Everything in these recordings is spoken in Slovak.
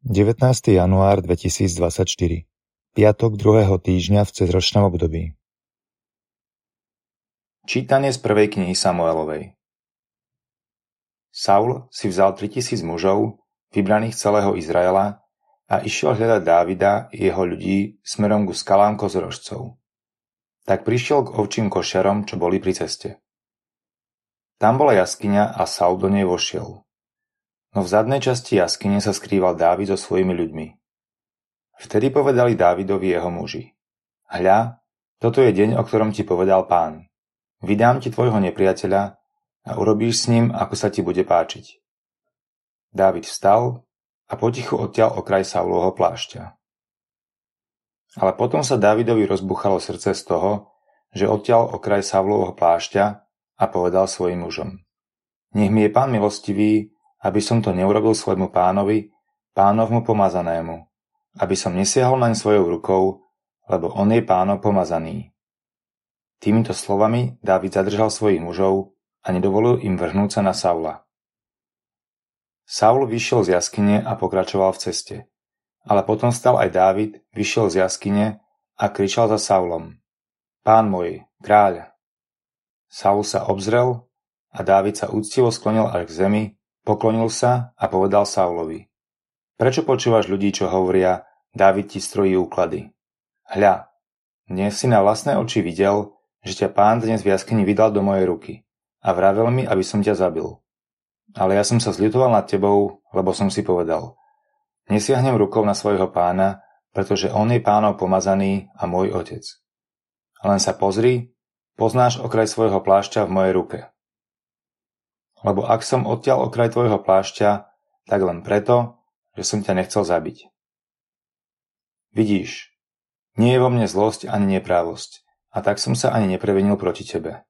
19. január 2024 Piatok druhého týždňa v cezročnom období Čítanie z prvej knihy Samuelovej Saul si vzal 3000 mužov, vybraných celého Izraela, a išiel hľadať Dávida i jeho ľudí smerom ku skalám kozorožcov. Tak prišiel k ovčím košiarom, čo boli pri ceste. Tam bola jaskyňa a Saul do nej vošiel. No v zadnej časti jaskyne sa skrýval Dávid so svojimi ľuďmi. Vtedy povedali Dávidovi jeho muži. Hľa, toto je deň, o ktorom ti povedal pán. Vydám ti tvojho nepriateľa a urobíš s ním, ako sa ti bude páčiť. Dávid vstal a potichu odtiaľ okraj Saulovho plášťa. Ale potom sa Dávidovi rozbuchalo srdce z toho, že odtiaľ okraj Saulovho plášťa a povedal svojim mužom. Nech mi je pán milostivý aby som to neurobil svojmu pánovi, pánovmu pomazanému, aby som nesiahol naň svojou rukou, lebo on je pánov pomazaný. Týmito slovami Dávid zadržal svojich mužov a nedovolil im vrhnúť sa na Saula. Saul vyšiel z jaskyne a pokračoval v ceste. Ale potom stal aj Dávid, vyšiel z jaskyne a kričal za Saulom. Pán môj, kráľ! Saul sa obzrel a Dávid sa úctivo sklonil až k zemi Poklonil sa a povedal Saulovi. Prečo počúvaš ľudí, čo hovoria, Dávid ti strojí úklady? Hľa, dnes si na vlastné oči videl, že ťa pán dnes v jaskyni vydal do mojej ruky a vravel mi, aby som ťa zabil. Ale ja som sa zľutoval nad tebou, lebo som si povedal, nesiahnem rukou na svojho pána, pretože on je pánov pomazaný a môj otec. Len sa pozri, poznáš okraj svojho plášťa v mojej ruke. Lebo ak som odtiaľ okraj tvojho plášťa, tak len preto, že som ťa nechcel zabiť. Vidíš, nie je vo mne zlosť ani neprávosť, a tak som sa ani neprevenil proti tebe.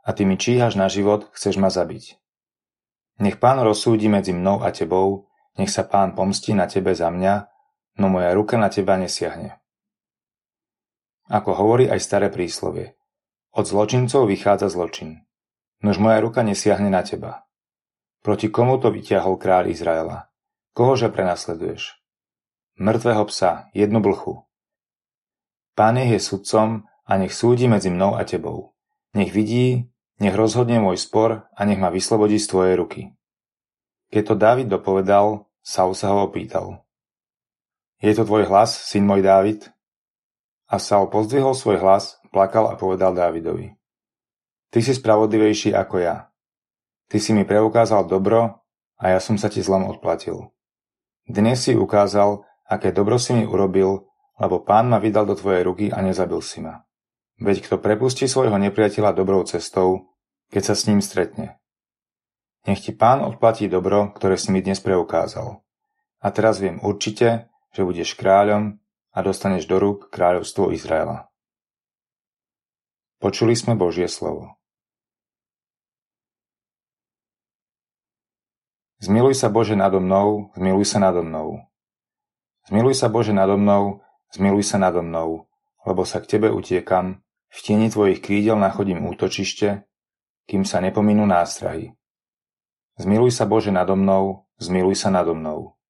A ty mi číhaš na život, chceš ma zabiť. Nech pán rozsúdi medzi mnou a tebou, nech sa pán pomstí na tebe za mňa, no moja ruka na teba nesiahne. Ako hovorí aj staré príslovie, od zločincov vychádza zločin. Nož moja ruka nesiahne na teba. Proti komu to vyťahol kráľ Izraela? Kohože prenasleduješ? Mŕtvého psa, jednu blchu. Pán je sudcom a nech súdi medzi mnou a tebou. Nech vidí, nech rozhodne môj spor a nech ma vyslobodí z tvojej ruky. Keď to Dávid dopovedal, Saul sa ho opýtal. Je to tvoj hlas, syn môj Dávid? A Saul pozdvihol svoj hlas, plakal a povedal Dávidovi. Ty si spravodlivejší ako ja. Ty si mi preukázal dobro a ja som sa ti zlom odplatil. Dnes si ukázal, aké dobro si mi urobil, lebo pán ma vydal do tvojej ruky a nezabil si ma. Veď kto prepustí svojho nepriateľa dobrou cestou, keď sa s ním stretne. Nech ti pán odplatí dobro, ktoré si mi dnes preukázal. A teraz viem určite, že budeš kráľom a dostaneš do rúk kráľovstvo Izraela. Počuli sme Božie slovo. Zmiluj sa Bože nado mnou, zmiluj sa nado mnou. Zmiluj sa Bože nado mnou, zmiluj sa nado mnou, lebo sa k Tebe utiekam, v tieni Tvojich krídel nachodím útočište, kým sa nepominú nástrahy. Zmiluj sa Bože nado mnou, zmiluj sa nado mnou.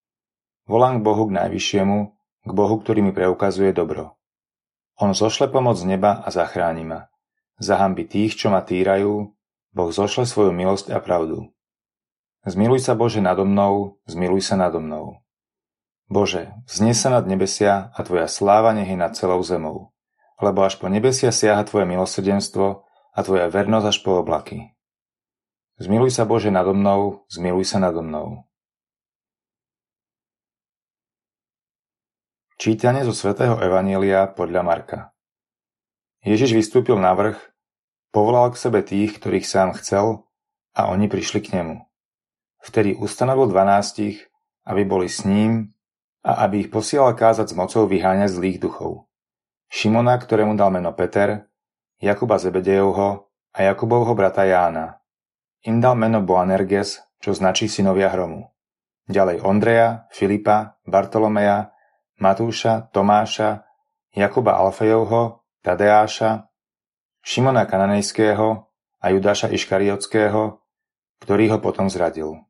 Volám k Bohu k Najvyššiemu, k Bohu, ktorý mi preukazuje dobro. On zošle pomoc z neba a zachráni ma. Zahambi tých, čo ma týrajú, Boh zošle svoju milosť a pravdu. Zmiluj sa Bože nado mnou, zmiluj sa nado mnou. Bože, vznie sa nad nebesia a Tvoja sláva nech je nad celou zemou. Lebo až po nebesia siaha Tvoje milosrdenstvo a Tvoja vernosť až po oblaky. Zmiluj sa Bože nado mnou, zmiluj sa nado mnou. Čítanie zo svätého Evanielia podľa Marka Ježiš vystúpil na vrch, povolal k sebe tých, ktorých sám chcel, a oni prišli k nemu. Vtedy ustanovil dvanástich, aby boli s ním a aby ich posielal kázať s mocou vyháňať zlých duchov. Šimona, ktorému dal meno Peter, Jakuba Zebedejovho a Jakubovho brata Jána. Im dal meno Boanerges, čo značí synovia hromu. Ďalej Ondreja, Filipa, Bartolomeja, Matúša, Tomáša, Jakuba Alfejovho, Tadeáša, Šimona Kananejského a Judáša Iškariotského, ktorý ho potom zradil.